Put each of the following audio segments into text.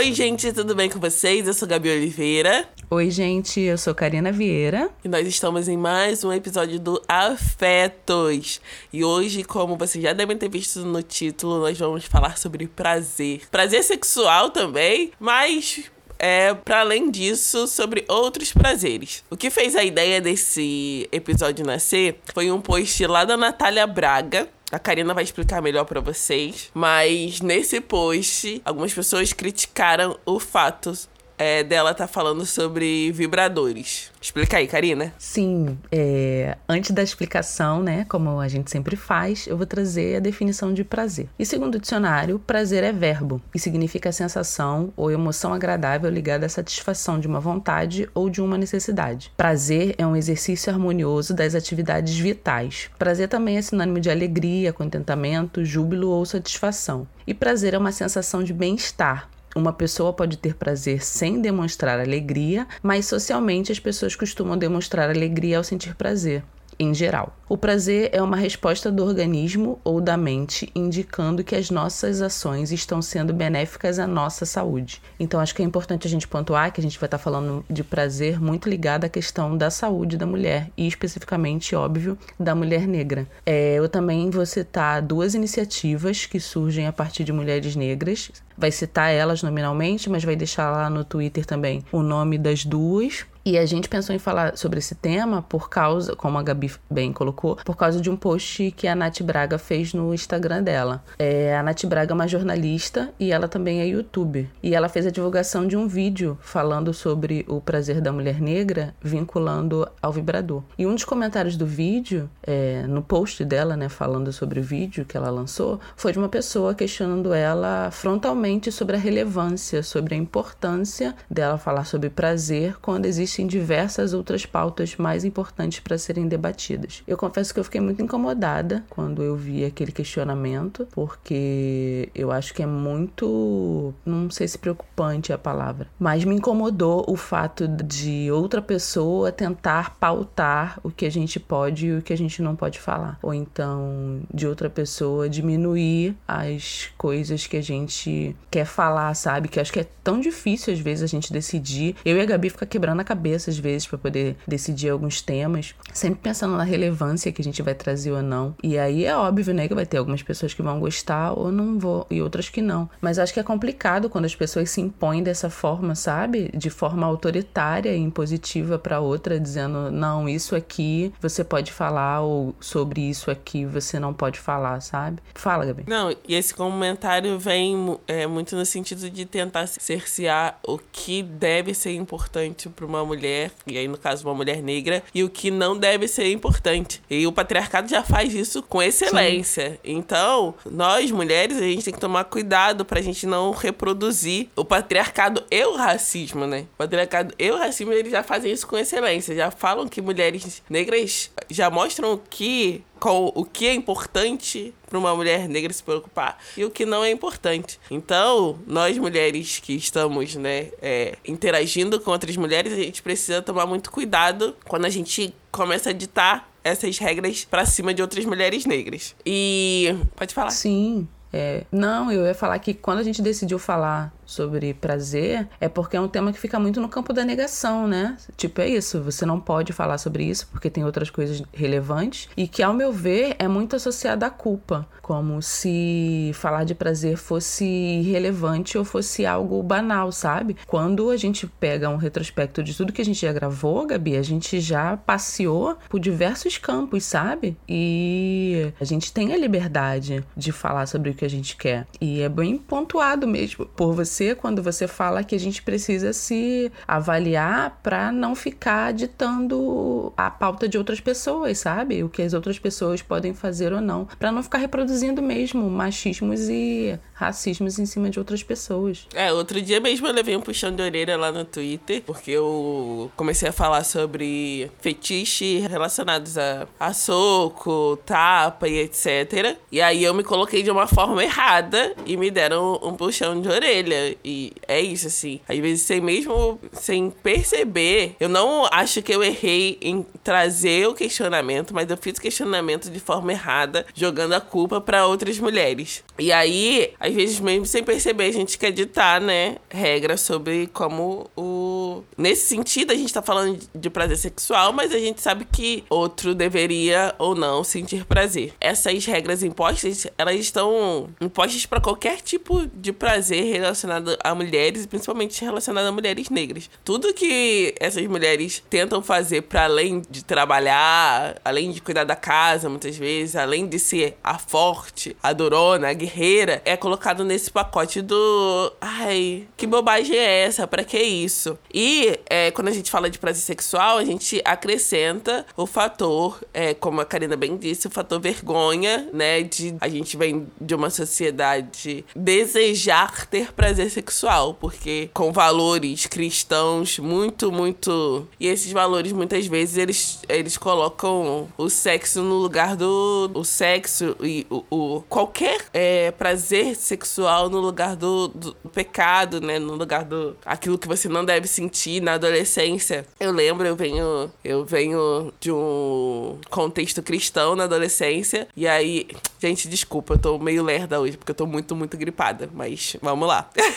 Oi, gente, tudo bem com vocês? Eu sou Gabi Oliveira. Oi, gente, eu sou Karina Vieira. E nós estamos em mais um episódio do Afetos. E hoje, como vocês já devem ter visto no título, nós vamos falar sobre prazer. Prazer sexual também, mas é, para além disso, sobre outros prazeres. O que fez a ideia desse episódio nascer foi um post lá da Natália Braga, a Karina vai explicar melhor para vocês. Mas nesse post, algumas pessoas criticaram o fato é, dela tá falando sobre vibradores. Explica aí, Karina. Sim, é, antes da explicação, né, como a gente sempre faz, eu vou trazer a definição de prazer. E segundo o dicionário, prazer é verbo e significa sensação ou emoção agradável ligada à satisfação de uma vontade ou de uma necessidade. Prazer é um exercício harmonioso das atividades vitais. Prazer também é sinônimo de alegria, contentamento, júbilo ou satisfação. E prazer é uma sensação de bem-estar, uma pessoa pode ter prazer sem demonstrar alegria, mas socialmente as pessoas costumam demonstrar alegria ao sentir prazer em geral. O prazer é uma resposta do organismo ou da mente indicando que as nossas ações estão sendo benéficas à nossa saúde. Então acho que é importante a gente pontuar que a gente vai estar falando de prazer muito ligado à questão da saúde da mulher e especificamente, óbvio, da mulher negra. É, eu também vou citar duas iniciativas que surgem a partir de mulheres negras. Vai citar elas nominalmente, mas vai deixar lá no Twitter também o nome das duas. E a gente pensou em falar sobre esse tema por causa, como a Gabi bem colocou, por causa de um post que a Nath Braga fez no Instagram dela. É, a Nath Braga é uma jornalista e ela também é youtuber. E ela fez a divulgação de um vídeo falando sobre o prazer da mulher negra, vinculando ao vibrador. E um dos comentários do vídeo, é, no post dela, né, falando sobre o vídeo que ela lançou, foi de uma pessoa questionando ela frontalmente sobre a relevância, sobre a importância dela falar sobre prazer quando existe existem diversas outras pautas mais importantes para serem debatidas. Eu confesso que eu fiquei muito incomodada quando eu vi aquele questionamento, porque eu acho que é muito, não sei se preocupante a palavra, mas me incomodou o fato de outra pessoa tentar pautar o que a gente pode e o que a gente não pode falar, ou então de outra pessoa diminuir as coisas que a gente quer falar, sabe? Que acho que é tão difícil às vezes a gente decidir. Eu e a Gabi fica quebrando a cabeça cabeça às vezes para poder decidir alguns temas, sempre pensando na relevância que a gente vai trazer ou não. E aí é óbvio, né, que vai ter algumas pessoas que vão gostar ou não vou e outras que não. Mas acho que é complicado quando as pessoas se impõem dessa forma, sabe? De forma autoritária e impositiva para outra, dizendo: "Não, isso aqui você pode falar ou sobre isso aqui você não pode falar", sabe? Fala, Gabi. Não, e esse comentário vem é, muito no sentido de tentar cercear o que deve ser importante para uma mulher, e aí no caso uma mulher negra, e o que não deve ser importante. E o patriarcado já faz isso com excelência. Sim. Então, nós mulheres, a gente tem que tomar cuidado pra gente não reproduzir o patriarcado e o racismo, né? O patriarcado e o racismo, eles já fazem isso com excelência. Já falam que mulheres negras já mostram que com o que é importante para uma mulher negra se preocupar e o que não é importante. Então, nós mulheres que estamos, né, é, interagindo com outras mulheres, a gente precisa tomar muito cuidado quando a gente começa a ditar essas regras para cima de outras mulheres negras. E pode falar. Sim. É, não, eu ia falar que quando a gente decidiu falar sobre prazer, é porque é um tema que fica muito no campo da negação, né? Tipo, é isso, você não pode falar sobre isso porque tem outras coisas relevantes e que, ao meu ver, é muito associada à culpa, como se falar de prazer fosse irrelevante ou fosse algo banal, sabe? Quando a gente pega um retrospecto de tudo que a gente já gravou, Gabi, a gente já passeou por diversos campos, sabe? E a gente tem a liberdade de falar sobre o que a gente quer. E é bem pontuado mesmo por você você quando você fala que a gente precisa se avaliar para não ficar ditando a pauta de outras pessoas, sabe? O que as outras pessoas podem fazer ou não, para não ficar reproduzindo mesmo machismos e racismos em cima de outras pessoas. É, outro dia mesmo eu levei um puxão de orelha lá no Twitter, porque eu comecei a falar sobre fetiche relacionados a, a soco, tapa e etc. E aí eu me coloquei de uma forma errada e me deram um puxão de orelha. E é isso, assim. Às vezes, sem mesmo, sem perceber, eu não acho que eu errei em trazer o questionamento, mas eu fiz o questionamento de forma errada, jogando a culpa para outras mulheres. E aí, às vezes, mesmo sem perceber, a gente quer ditar, né, regras sobre como o. Nesse sentido, a gente tá falando de prazer sexual, mas a gente sabe que outro deveria ou não sentir prazer. Essas regras impostas, elas estão impostas para qualquer tipo de prazer relacionado a mulheres, principalmente relacionado a mulheres negras. Tudo que essas mulheres tentam fazer para além de trabalhar, além de cuidar da casa, muitas vezes, além de ser a forte, a durona, a guerreira, é colocado nesse pacote do. Ai, que bobagem é essa? Para que isso? E é, quando a gente fala de prazer sexual, a gente acrescenta o fator, é, como a Karina bem disse, o fator vergonha, né? De a gente vem de uma sociedade desejar ter prazer sexual, porque com valores cristãos muito, muito. E esses valores muitas vezes eles, eles colocam o sexo no lugar do. O sexo e o, o qualquer é, prazer sexual no lugar do, do, pecado, né? No lugar do. aquilo que você não deve sentir na adolescência. Eu lembro, eu venho. Eu venho de um contexto cristão na adolescência. E aí. Gente, desculpa, eu tô meio lerda hoje, porque eu tô muito, muito gripada. Mas vamos lá.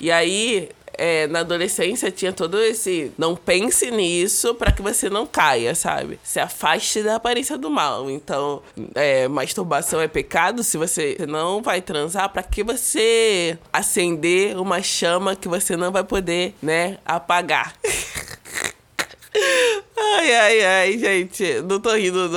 e aí, é, na adolescência tinha todo esse não pense nisso para que você não caia, sabe? Se afaste da aparência do mal. Então, é, masturbação é pecado se você não vai transar, para que você acender uma chama que você não vai poder, né, apagar? Ai, ai, ai, gente. Não tô rindo do.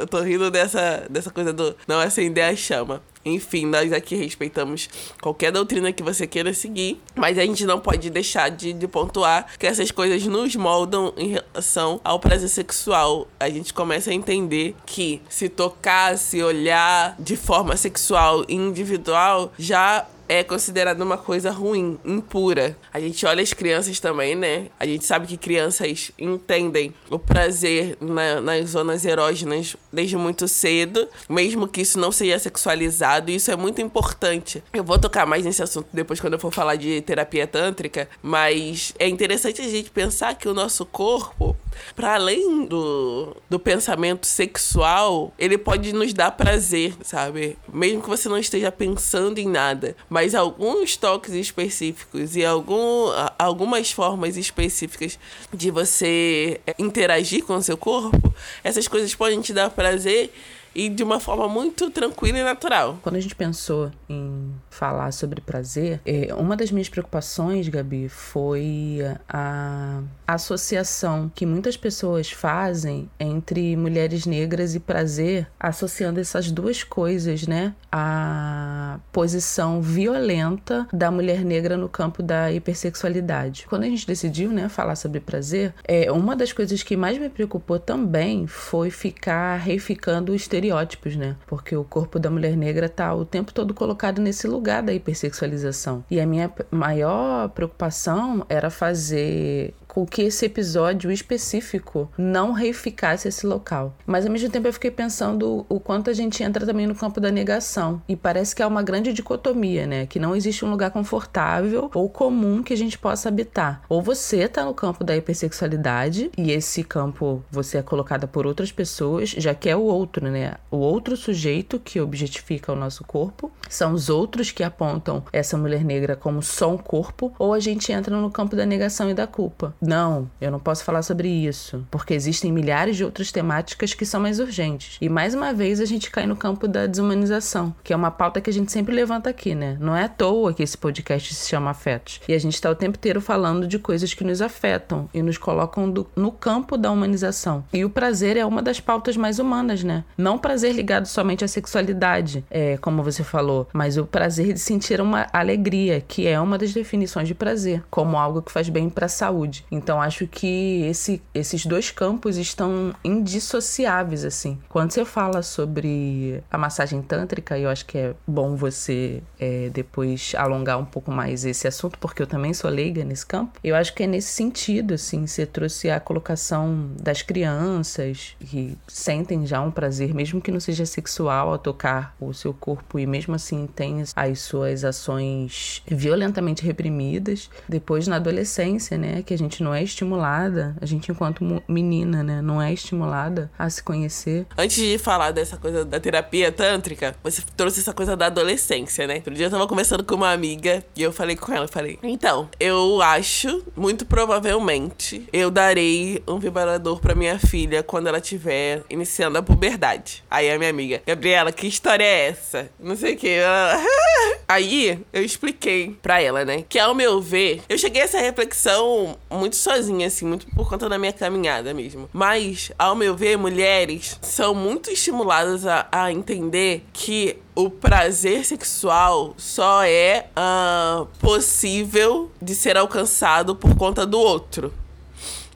Eu tô rindo dessa, dessa coisa do não acender a chama. Enfim, nós aqui respeitamos qualquer doutrina que você queira seguir, mas a gente não pode deixar de, de, pontuar que essas coisas nos moldam em relação ao prazer sexual. A gente começa a entender que se tocar, se olhar de forma sexual individual já é considerada uma coisa ruim, impura. A gente olha as crianças também, né? A gente sabe que crianças entendem o prazer na, nas zonas erógenas desde muito cedo, mesmo que isso não seja sexualizado, isso é muito importante. Eu vou tocar mais nesse assunto depois quando eu for falar de terapia tântrica, mas é interessante a gente pensar que o nosso corpo para além do, do pensamento sexual, ele pode nos dar prazer, sabe? Mesmo que você não esteja pensando em nada, mas alguns toques específicos e algum, algumas formas específicas de você interagir com o seu corpo, essas coisas podem te dar prazer e de uma forma muito tranquila e natural. Quando a gente pensou em falar sobre prazer, é, uma das minhas preocupações, Gabi, foi a associação que muitas pessoas fazem entre mulheres negras e prazer, associando essas duas coisas, né? A posição violenta da mulher negra no campo da hipersexualidade. Quando a gente decidiu, né, falar sobre prazer, é, uma das coisas que mais me preocupou também foi ficar reificando o estereótipo estereótipos, né? Porque o corpo da mulher negra tá o tempo todo colocado nesse lugar da hipersexualização. E a minha maior preocupação era fazer com que esse episódio específico não reificasse esse local. Mas ao mesmo tempo eu fiquei pensando o quanto a gente entra também no campo da negação. E parece que é uma grande dicotomia, né? Que não existe um lugar confortável ou comum que a gente possa habitar. Ou você tá no campo da hipersexualidade e esse campo você é colocada por outras pessoas, já que é o outro, né? O outro sujeito que objetifica o nosso corpo. São os outros que apontam essa mulher negra como só um corpo. Ou a gente entra no campo da negação e da culpa. Não, eu não posso falar sobre isso, porque existem milhares de outras temáticas que são mais urgentes. E mais uma vez a gente cai no campo da desumanização, que é uma pauta que a gente sempre levanta aqui, né? Não é à toa que esse podcast se chama Afetos. E a gente está o tempo inteiro falando de coisas que nos afetam e nos colocam do, no campo da humanização. E o prazer é uma das pautas mais humanas, né? Não prazer ligado somente à sexualidade, é, como você falou, mas o prazer de sentir uma alegria, que é uma das definições de prazer, como algo que faz bem para a saúde. Então acho que esse, esses dois campos estão indissociáveis, assim. Quando você fala sobre a massagem tântrica, eu acho que é bom você é, depois alongar um pouco mais esse assunto, porque eu também sou leiga nesse campo. Eu acho que é nesse sentido, assim, você trouxe a colocação das crianças que sentem já um prazer, mesmo que não seja sexual, ao tocar o seu corpo e mesmo assim tem as suas ações violentamente reprimidas. Depois, na adolescência, né, que a gente não é estimulada, a gente enquanto menina, né, não é estimulada a se conhecer. Antes de falar dessa coisa da terapia tântrica, você trouxe essa coisa da adolescência, né? Outro dia eu tava conversando com uma amiga e eu falei com ela, falei, então, eu acho, muito provavelmente, eu darei um vibrador para minha filha quando ela estiver iniciando a puberdade. Aí a minha amiga, Gabriela, que história é essa? Não sei o que. Aí eu expliquei pra ela, né? Que ao meu ver, eu cheguei a essa reflexão muito sozinha, assim, muito por conta da minha caminhada mesmo. Mas, ao meu ver, mulheres são muito estimuladas a, a entender que o prazer sexual só é uh, possível de ser alcançado por conta do outro.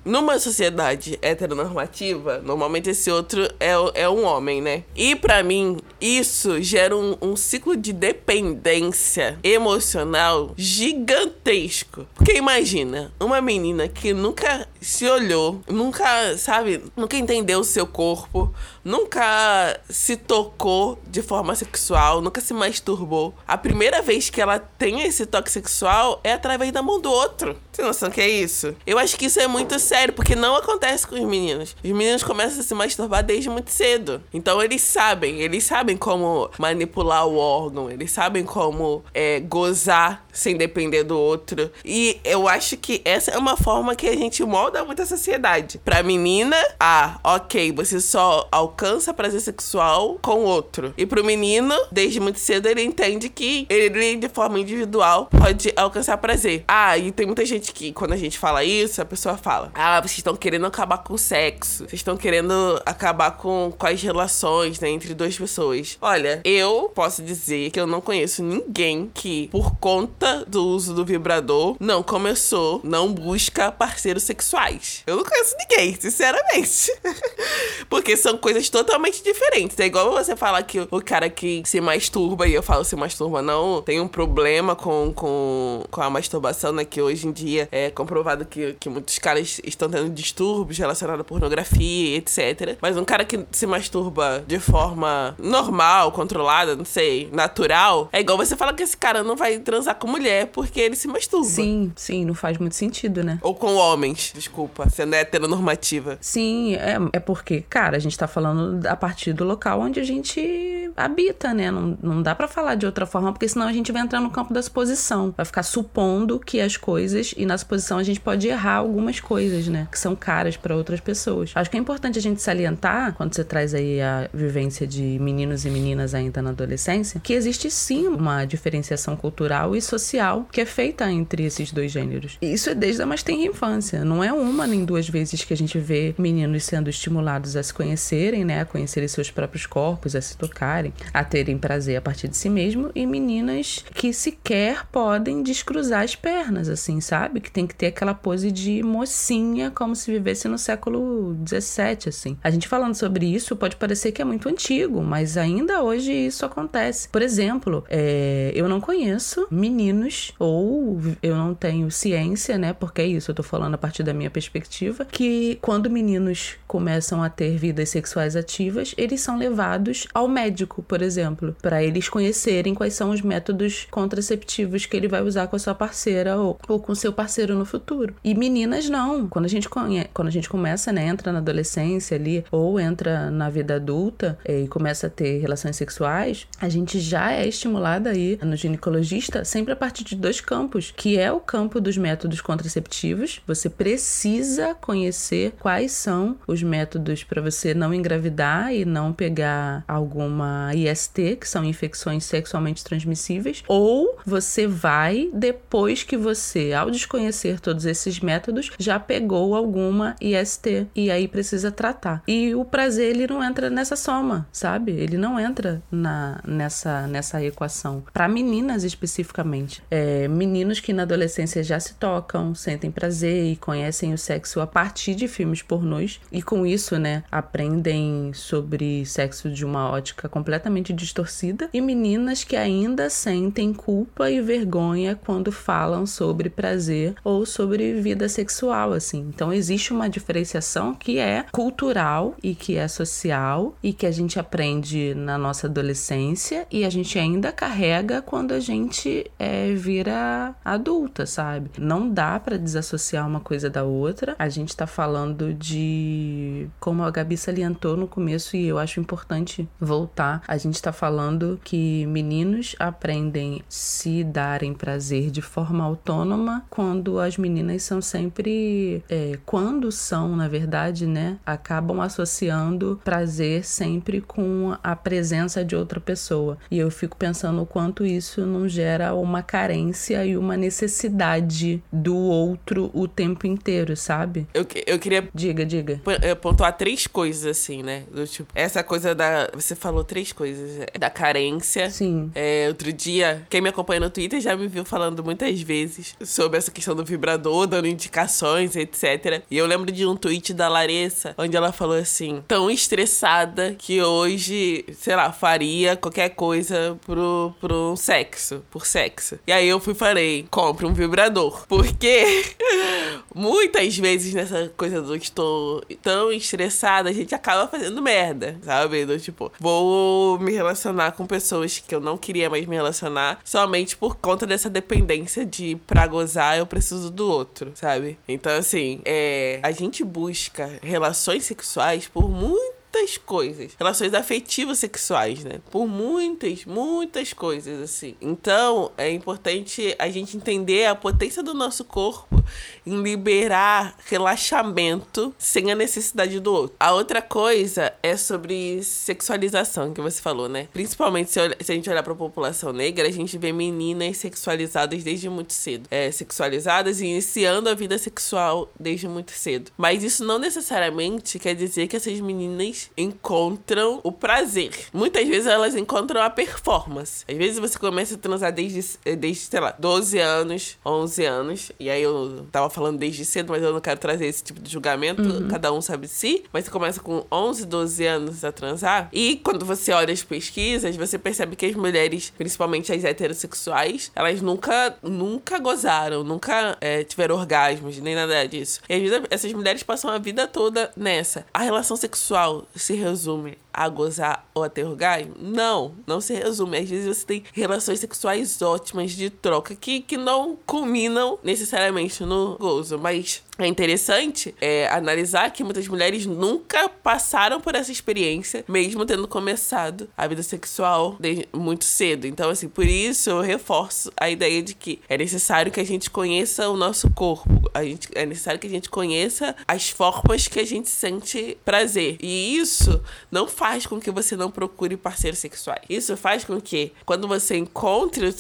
Numa sociedade heteronormativa, normalmente esse outro é, é um homem, né? E para mim, isso gera um, um ciclo de dependência emocional gigantesco. Porque imagina, uma menina que nunca se olhou, nunca, sabe, nunca entendeu o seu corpo, nunca se tocou de forma sexual, nunca se masturbou. A primeira vez que ela tem esse toque sexual é através da mão do outro. Tem noção que é isso? Eu acho que isso é muito sério, porque não acontece com os meninos. Os meninos começam a se masturbar desde muito cedo. Então eles sabem, eles sabem como manipular o órgão, eles sabem como é, gozar sem depender do outro. E eu acho que essa é uma forma que a gente molda muito a sociedade. Pra menina, ah, ok, você só alcança prazer sexual com outro. E pro menino, desde muito cedo, ele entende que ele, de forma individual, pode alcançar prazer. Ah, e tem muita gente que, quando a gente fala isso, a pessoa fala: Ah, vocês estão querendo acabar com o sexo. Vocês estão querendo acabar com, com as relações, né, entre duas pessoas. Olha, eu posso dizer que eu não conheço ninguém que, por conta do uso do vibrador, não começou, não busca parceiros sexuais. Eu não conheço ninguém, sinceramente. Porque são coisas totalmente diferentes. É igual você falar que o cara que se masturba, e eu falo se masturba, não, tem um problema com, com, com a masturbação, né? Que hoje em dia é comprovado que, que muitos caras estão tendo distúrbios relacionados à pornografia, etc. Mas um cara que se masturba de forma normal, controlada, não sei, natural, é igual você falar que esse cara não vai transar com mulher porque ele se masturba. Sim, sim, não faz muito sentido, né? Ou com homens, desculpa, sendo heteronormativa. Sim, é, é porque, cara, a gente tá falando a partir do local onde a gente habita, né? Não, não dá para falar de outra forma, porque senão a gente vai entrar no campo da suposição. Vai ficar supondo que as coisas, e na suposição a gente pode errar algumas coisas, né? Que são caras para outras pessoas. Acho que é importante a gente salientar, quando você traz aí a vivência de meninos e meninas ainda na adolescência, que existe sim uma diferenciação cultural e social que é feita entre esses dois gêneros. E isso é desde a mais tenra infância. Não é uma nem duas vezes que a gente vê meninos sendo estimulados a se conhecerem, né? A conhecerem seus próprios corpos, a se tocarem, a terem prazer a partir de si mesmo, e meninas que sequer podem descruzar as pernas, assim, sabe? Que tem que ter aquela pose de mocinha, como se vivesse no século XVII, assim. A gente falando sobre isso pode parecer que é muito antigo, mas ainda hoje isso acontece. Por exemplo, é, eu não conheço meninos, ou eu não tenho ciência, né? Porque é isso, eu tô falando a partir da minha perspectiva, que quando meninos começam a ter vidas sexuais ativas, eles são levados ao médico, por exemplo, para eles conhecerem quais são os métodos contraceptivos que ele vai usar com a sua parceira ou, ou com seu parceiro no futuro. E meninas não. Quando a gente conhece, quando a gente começa, né, entra na adolescência ali ou entra na vida adulta eh, e começa a ter relações sexuais, a gente já é estimulada aí no ginecologista sempre a partir de dois campos, que é o campo dos métodos contraceptivos. Você precisa conhecer quais são os métodos para você não engravidar e não pegar alguma IST, que são infecções sexualmente transmissíveis, ou você vai depois que você, ao desconhecer todos esses métodos, já pegou alguma IST e aí precisa tratar. E o prazer ele não entra nessa soma, sabe? Ele não entra na nessa nessa equação para meninas especificamente É, meninos que na adolescência já se tocam, sentem prazer e conhecem o sexo a partir de filmes pornôs e com isso, né, aprendem sobre sexo de uma ótica completamente distorcida. E meninas que ainda sentem culpa e vergonha quando falam sobre prazer ou sobre vida sexual, assim. Então existe uma diferenciação que é cultural e que é social e que a gente aprende na nossa adolescência e a gente ainda carrega quando a gente é, vira adulta, sabe? Não dá para desassociar uma coisa da outra. A gente tá falando de, como a Gabi salientou no começo e eu acho importante voltar, a gente tá falando que meninos aprendem se darem prazer de forma autônoma quando as meninas são sempre, é, quando são, na verdade, né, acabam associando prazer sempre com a presença de outra pessoa. E eu fico pensando o quanto isso não gera uma carência e uma necessidade do outro o tempo inteiro, sabe? Eu, eu queria. Diga, diga. Pontuar três coisas, assim, né? Do tipo, essa coisa da. Você falou três coisas. É, da carência. Sim. É, outro dia, quem me acompanha no Twitter já me viu falando muitas vezes sobre essa questão do vibrador, dando indicações, etc. E eu lembro de um tweet da Larissa, onde ela falou assim: tão estressada que hoje, sei lá, faria qualquer coisa pro, pro sexo, por sexo. E aí eu fui falei: compre um vibrador. Porque muitas vezes nessa coisa do estou tão estressada, a gente acaba fazendo merda, sabe? Do tipo, vou me relacionar com pessoas que eu não queria mais me relacionar somente por conta dessa dependência de pra gozar eu preciso do outro, sabe? Então, assim, é, a gente busca relações sexuais por muito muitas coisas. Relações afetivas sexuais, né? Por muitas, muitas coisas, assim. Então, é importante a gente entender a potência do nosso corpo em liberar relaxamento sem a necessidade do outro. A outra coisa é sobre sexualização, que você falou, né? Principalmente se, a gente olhar pra população negra, a gente vê meninas sexualizadas desde muito cedo. É, sexualizadas e iniciando a vida sexual desde muito cedo. Mas isso não necessariamente quer dizer que essas meninas encontram o prazer. Muitas vezes elas encontram a performance. Às vezes você começa a transar desde, desde sei lá, 12 anos, 11 anos. E aí eu tava falando desde cedo, mas eu não quero trazer esse tipo de julgamento. Uhum. Cada um sabe de si. Mas você começa com 11, 12 anos a transar. E quando você olha as pesquisas, você percebe que as mulheres, principalmente as heterossexuais, elas nunca, nunca gozaram, nunca é, tiveram orgasmos, nem nada disso. E às vezes essas mulheres passam a vida toda nessa. A relação sexual se resume a gozar ou a ter orgasmo? Não, não se resume. Às vezes você tem relações sexuais ótimas de troca que, que não culminam necessariamente no gozo, mas é interessante é, analisar que muitas mulheres nunca passaram por essa experiência, mesmo tendo começado a vida sexual muito cedo. Então, assim, por isso eu reforço a ideia de que é necessário que a gente conheça o nosso corpo, a gente, é necessário que a gente conheça as formas que a gente sente prazer. E isso não faz com que você não procure parceiros sexuais. Isso faz com que, quando você encontre os,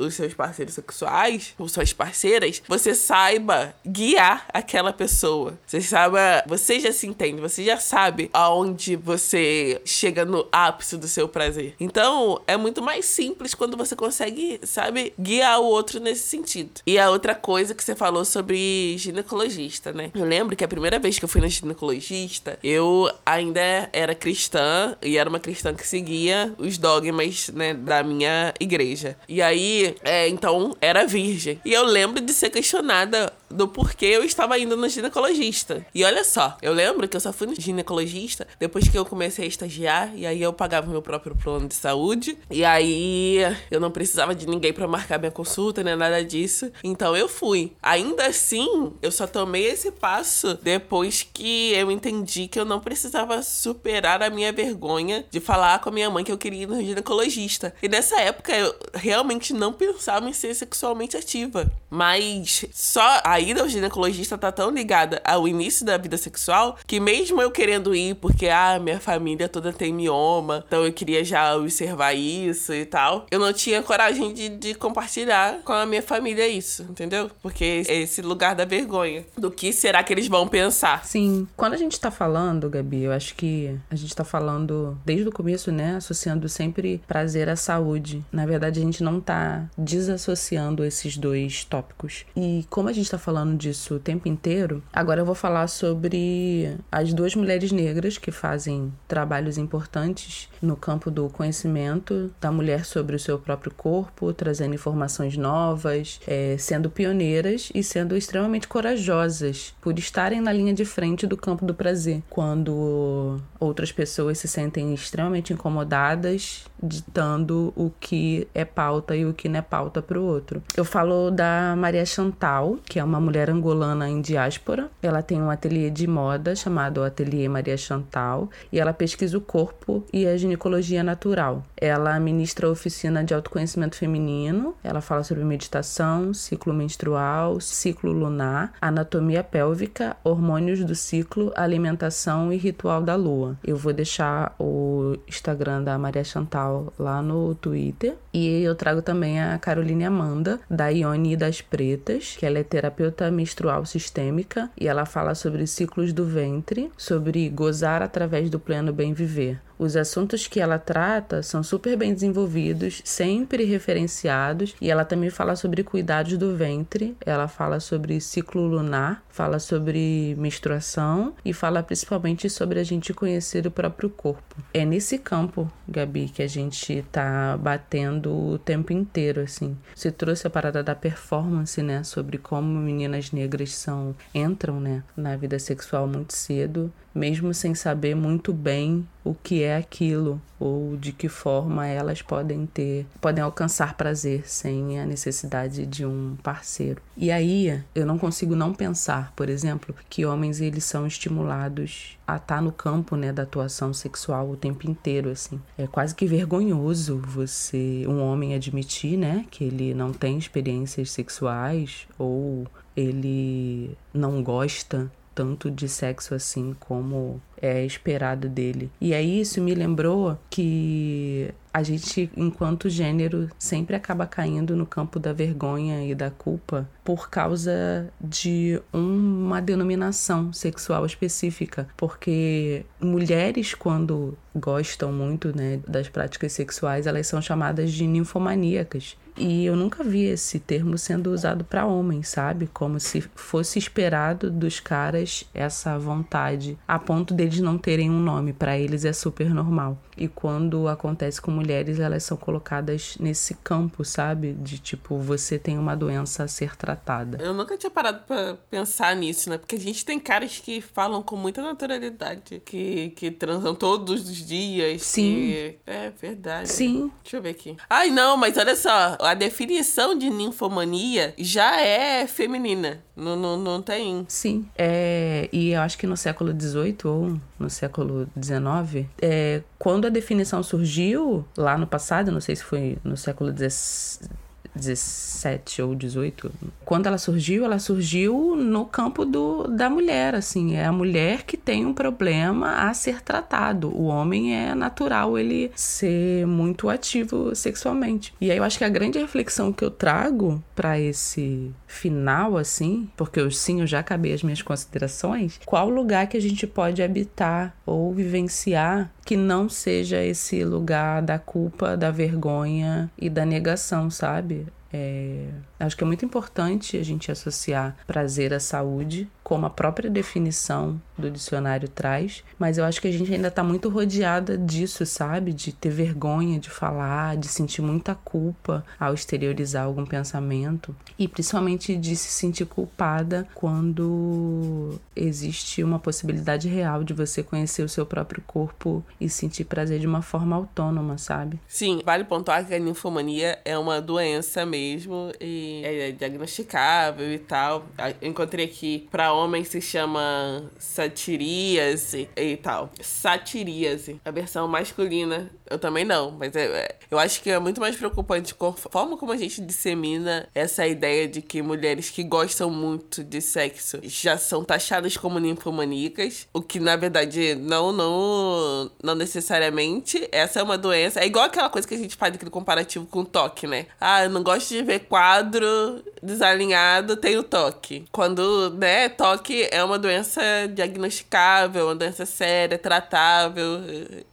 os seus parceiros sexuais, ou suas parceiras, você saiba guiar aquela pessoa. Você sabe, você já se entende, você já sabe aonde você chega no ápice do seu prazer. Então, é muito mais simples quando você consegue, sabe, guiar o outro nesse sentido. E a outra coisa que você falou sobre ginecologista, né? Eu lembro que a primeira vez que eu fui na ginecologista, eu ainda era cristã e era uma cristã que seguia os dogmas, né, da minha igreja. E aí, é, então, era virgem. E eu lembro de ser questionada do porquê eu estava indo no ginecologista. E olha só, eu lembro que eu só fui no ginecologista depois que eu comecei a estagiar e aí eu pagava meu próprio plano de saúde e aí eu não precisava de ninguém para marcar minha consulta nem nada disso. Então eu fui. Ainda assim, eu só tomei esse passo depois que eu entendi que eu não precisava superar a minha vergonha de falar com a minha mãe que eu queria ir no ginecologista. E nessa época eu realmente não pensava em ser sexualmente ativa. Mas só a ida ao ginecologista tá tão ligada ao início da vida sexual que mesmo eu querendo ir porque, ah, minha família toda tem mioma, então eu queria já observar isso e tal, eu não tinha coragem de, de compartilhar com a minha família isso, entendeu? Porque é esse lugar da vergonha. Do que será que eles vão pensar? Sim. Quando a gente tá falando, Gabi, eu acho que a gente tá falando desde o começo, né? Associando sempre prazer à saúde. Na verdade, a gente não tá desassociando esses dois tópicos. E como a gente tá falando disso o tempo inteiro, agora eu vou falar sobre as duas mulheres negras que fazem trabalhos importantes no campo do conhecimento da mulher sobre o seu próprio corpo, trazendo informações novas, é, sendo pioneiras e sendo extremamente corajosas por estarem na linha de frente do campo do prazer, quando outras pessoas se sentem extremamente incomodadas ditando o que é pauta e o que não é pauta para o outro. Eu falo da Maria Chantal, que é uma mulher angolana em diáspora. Ela tem um ateliê de moda chamado Ateliê Maria Chantal e ela pesquisa o corpo e a ginecologia natural. Ela ministra oficina de autoconhecimento feminino, ela fala sobre meditação, ciclo menstrual, ciclo lunar, anatomia pélvica, hormônios do ciclo, alimentação e ritual da lua. Eu vou deixar o Instagram da Maria Chantal lá no Twitter. E eu trago também a Caroline Amanda, da Ione das Pretas, que ela é terapeuta menstrual sistêmica e ela fala sobre ciclos do ventre, sobre gozar através do pleno bem viver. Os assuntos que ela trata são super bem desenvolvidos, sempre referenciados, e ela também fala sobre cuidados do ventre, ela fala sobre ciclo lunar, fala sobre menstruação e fala principalmente sobre a gente conhecer o próprio corpo. É nesse campo, Gabi, que a gente tá batendo o tempo inteiro, assim. Você trouxe a parada da performance, né, sobre como meninas negras são entram, né, na vida sexual muito cedo mesmo sem saber muito bem o que é aquilo ou de que forma elas podem ter, podem alcançar prazer sem a necessidade de um parceiro. E aí eu não consigo não pensar, por exemplo, que homens eles são estimulados a estar tá no campo, né, da atuação sexual o tempo inteiro assim. É quase que vergonhoso você um homem admitir, né, que ele não tem experiências sexuais ou ele não gosta tanto de sexo assim como é esperado dele. E aí isso me lembrou que a gente, enquanto gênero, sempre acaba caindo no campo da vergonha e da culpa por causa de uma denominação sexual específica. Porque mulheres, quando gostam muito né, das práticas sexuais, elas são chamadas de ninfomaníacas. E eu nunca vi esse termo sendo usado para homens, sabe? Como se fosse esperado dos caras essa vontade, a ponto deles não terem um nome. Para eles é super normal. E quando acontece com mulheres, elas são colocadas nesse campo, sabe? De tipo, você tem uma doença a ser tratada. Eu nunca tinha parado pra pensar nisso, né? Porque a gente tem caras que falam com muita naturalidade, que, que transam todos os dias. Sim. Que... É verdade. Sim. Deixa eu ver aqui. Ai, não, mas olha só, a definição de ninfomania já é feminina. Não, não, não tem. Sim. É, e eu acho que no século XVIII ou no século XIX, é, quando a definição surgiu lá no passado, não sei se foi no século XIX 17 ou 18. Quando ela surgiu, ela surgiu no campo do, da mulher, assim. É a mulher que tem um problema a ser tratado. O homem é natural ele ser muito ativo sexualmente. E aí eu acho que a grande reflexão que eu trago para esse final, assim, porque eu sim, eu já acabei as minhas considerações, qual lugar que a gente pode habitar ou vivenciar que não seja esse lugar da culpa, da vergonha e da negação, sabe? É, acho que é muito importante a gente associar prazer à saúde, como a própria definição do dicionário traz, mas eu acho que a gente ainda está muito rodeada disso, sabe? De ter vergonha de falar, de sentir muita culpa ao exteriorizar algum pensamento e principalmente de se sentir culpada quando existe uma possibilidade real de você conhecer o seu próprio corpo e sentir prazer de uma forma autônoma, sabe? Sim, vale pontuar que a ninfomania é uma doença mesmo e é diagnosticável e tal. Eu encontrei aqui para homem se chama satiríase e tal. Satiríase. A versão masculina Eu também não, mas é, é, eu acho que é muito mais preocupante a forma como a gente dissemina essa ideia de que mulheres que gostam muito de sexo já são taxadas como ninfomaníacas, o que na verdade não, não, não necessariamente. Essa é uma doença. É igual aquela coisa que a gente faz aquele comparativo com toque, né? Ah, eu não gosto de ver quadro desalinhado, tenho toque. Quando, né, toque é uma doença diagnosticável, uma doença séria, tratável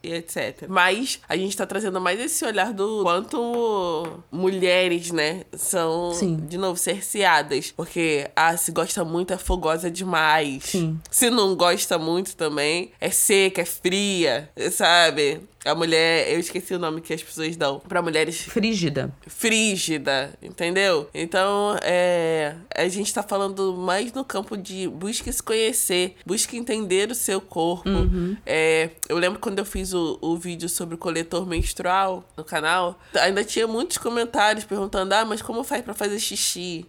e etc. Mas a gente tá trazendo mais esse olhar do quanto mulheres, né, são, Sim. de novo, cerceadas. Porque, ah, se gosta muito é fogosa demais. Sim. Se não gosta muito também, é seca, é fria, sabe? A mulher, eu esqueci o nome que as pessoas dão para mulheres. Frígida. Frígida, entendeu? Então, é, a gente tá falando mais no campo de busque se conhecer, busque entender o seu corpo. Uhum. É, eu lembro quando eu fiz o, o vídeo sobre o coletor menstrual no canal, ainda tinha muitos comentários perguntando: ah, mas como faz para fazer xixi?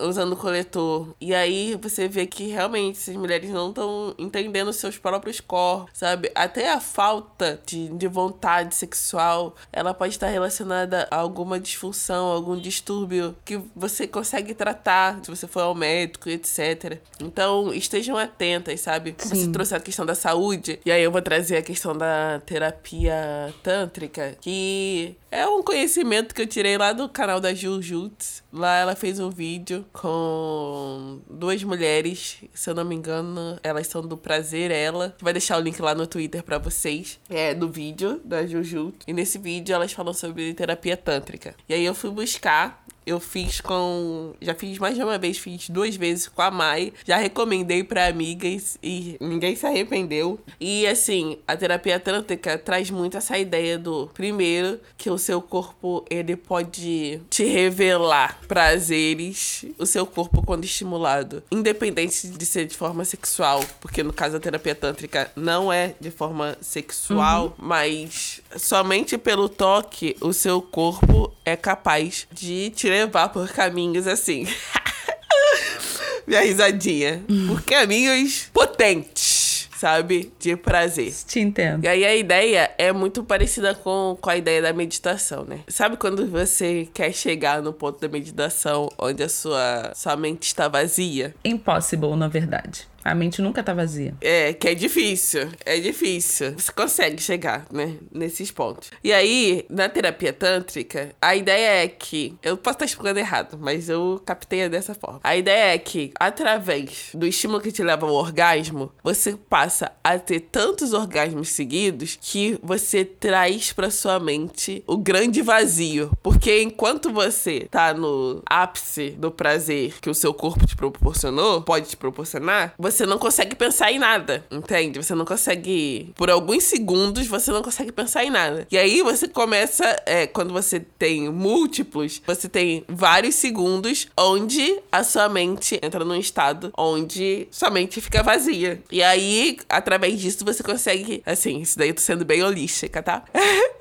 Usando coletor. E aí você vê que realmente essas mulheres não estão entendendo seus próprios corpos, sabe? Até a falta de, de vontade sexual, ela pode estar relacionada a alguma disfunção, algum distúrbio que você consegue tratar se você for ao médico, etc. Então, estejam atentas, sabe? Sim. Você trouxe a questão da saúde, e aí eu vou trazer a questão da terapia tântrica, que é um conhecimento que eu tirei lá do canal da Jujutsu. Lá ela fez um vídeo com duas mulheres, se eu não me engano, elas são do Prazer Ela. Vai deixar o link lá no Twitter para vocês, é do vídeo da Jujutsu. E nesse vídeo elas falam sobre terapia tântrica. E aí eu fui buscar eu fiz com. Já fiz mais de uma vez, fiz duas vezes com a Mai. Já recomendei para amigas e ninguém se arrependeu. E assim, a terapia tântrica traz muito essa ideia do primeiro, que o seu corpo ele pode te revelar prazeres, o seu corpo quando estimulado, independente de ser de forma sexual, porque no caso a terapia tântrica não é de forma sexual, uhum. mas somente pelo toque o seu corpo é capaz de te levar por caminhos assim. Minha risadinha. Por caminhos potentes sabe? De prazer. Te entendo. E aí a ideia é muito parecida com, com a ideia da meditação, né? Sabe quando você quer chegar no ponto da meditação onde a sua, sua mente está vazia? Impossible, na verdade. A mente nunca tá vazia. É, que é difícil. É difícil. Você consegue chegar, né? Nesses pontos. E aí, na terapia tântrica, a ideia é que. Eu posso estar explicando errado, mas eu captei dessa forma. A ideia é que, através do estímulo que te leva ao orgasmo, você passa a ter tantos orgasmos seguidos que você traz pra sua mente o grande vazio. Porque enquanto você tá no ápice do prazer que o seu corpo te proporcionou, pode te proporcionar, você você não consegue pensar em nada, entende? Você não consegue. Por alguns segundos, você não consegue pensar em nada. E aí você começa. É, quando você tem múltiplos, você tem vários segundos onde a sua mente entra num estado onde sua mente fica vazia. E aí, através disso, você consegue. Assim, isso daí eu tô sendo bem holística, tá?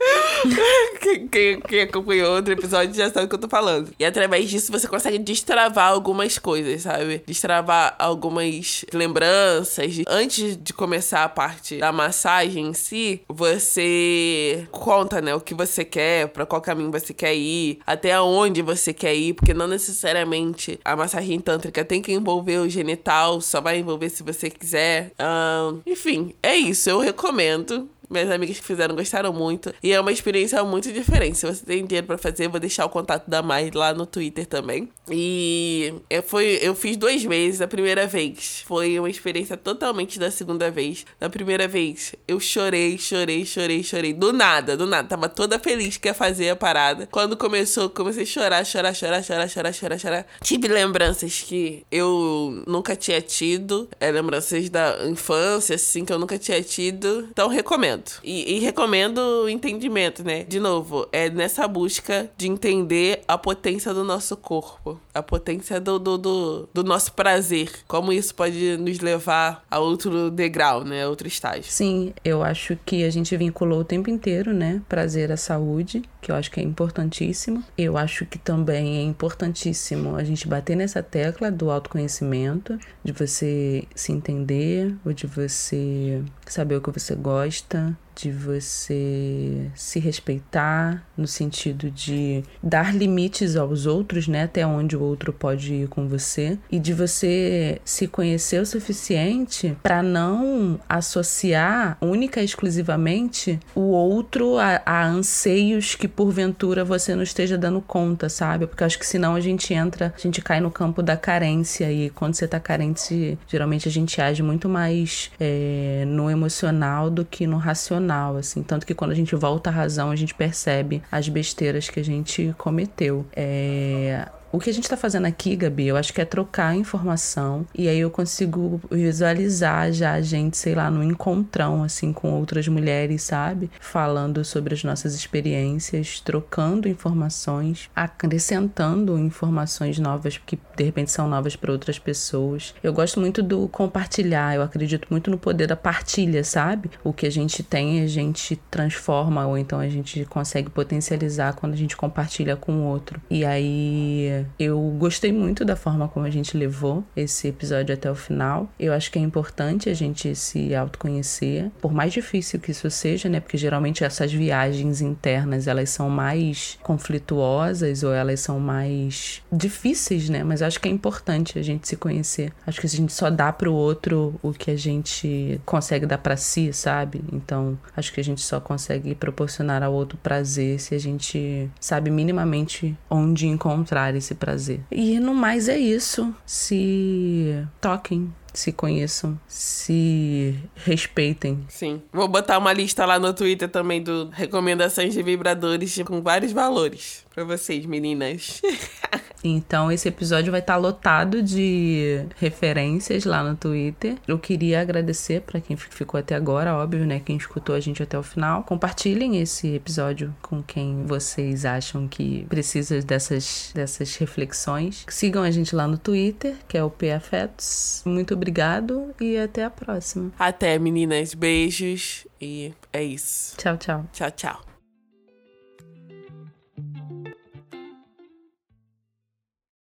quem, quem, quem acompanhou outro episódio já sabe o que eu tô falando. E através disso, você consegue destravar algumas coisas, sabe? Destravar algumas lembranças. Antes de começar a parte da massagem em si, você conta, né, o que você quer, para qual caminho você quer ir, até onde você quer ir, porque não necessariamente a massagem tântrica tem que envolver o genital, só vai envolver se você quiser. Um, enfim, é isso. Eu recomendo. Minhas amigas que fizeram gostaram muito. E é uma experiência muito diferente. Se você tem dinheiro para fazer, vou deixar o contato da Mai lá no Twitter também. E eu, foi, eu fiz duas vezes. A primeira vez foi uma experiência totalmente da segunda vez. Na primeira vez, eu chorei, chorei, chorei, chorei. Do nada, do nada. Tava toda feliz que ia fazer a parada. Quando começou, comecei a chorar, chorar, chorar, chorar, chorar, chorar, chorar. Tive lembranças que eu nunca tinha tido. É, lembranças da infância, assim, que eu nunca tinha tido. Então, recomendo. E, e, recomendo entendimento, né? De novo, é nessa busca de entender a potência do nosso corpo, a potência do, do, do, do nosso prazer, como isso pode nos levar a outro degrau, né? A outro estágio. Sim, eu acho que a gente vinculou o tempo inteiro, né? Prazer à saúde, que eu acho que é importantíssimo. Eu acho que também é importantíssimo a gente bater nessa tecla do autoconhecimento, de você se entender, ou de você saber o que você gosta, de você se respeitar, no sentido de dar limites aos outros, né, até onde o outro pode ir com você, e de você se conhecer o suficiente para não associar única e exclusivamente o outro a, a anseios que porventura você não esteja dando conta, sabe? Porque acho que senão a gente entra, a gente cai no campo da carência e quando você tá carente, geralmente a gente age muito mais é, no emocional do que no racional, assim. Tanto que quando a gente volta à razão, a gente percebe as besteiras que a gente cometeu. É, o que a gente está fazendo aqui, Gabi, eu acho que é trocar informação e aí eu consigo visualizar já a gente, sei lá, no encontrão, assim, com outras mulheres, sabe? Falando sobre as nossas experiências, trocando informações, acrescentando informações novas que de repente são novas para outras pessoas. Eu gosto muito do compartilhar, eu acredito muito no poder da partilha, sabe? O que a gente tem, a gente transforma ou então a gente consegue potencializar quando a gente compartilha com o outro. E aí eu gostei muito da forma como a gente levou esse episódio até o final. Eu acho que é importante a gente se autoconhecer, por mais difícil que isso seja, né? Porque geralmente essas viagens internas, elas são mais conflituosas ou elas são mais difíceis, né? Mas acho que é importante a gente se conhecer. Acho que a gente só dá pro outro o que a gente consegue dar para si, sabe? Então, acho que a gente só consegue proporcionar ao outro prazer se a gente sabe minimamente onde encontrar esse esse prazer. E no mais é isso. Se toquem, se conheçam, se respeitem. Sim. Vou botar uma lista lá no Twitter também do recomendações de vibradores com vários valores para vocês, meninas. Então esse episódio vai estar tá lotado de referências lá no Twitter. Eu queria agradecer para quem ficou até agora, óbvio, né, quem escutou a gente até o final. Compartilhem esse episódio com quem vocês acham que precisa dessas dessas reflexões. Sigam a gente lá no Twitter, que é o PAfetos. Muito obrigado e até a próxima. Até, meninas. Beijos e é isso. Tchau, tchau. Tchau, tchau.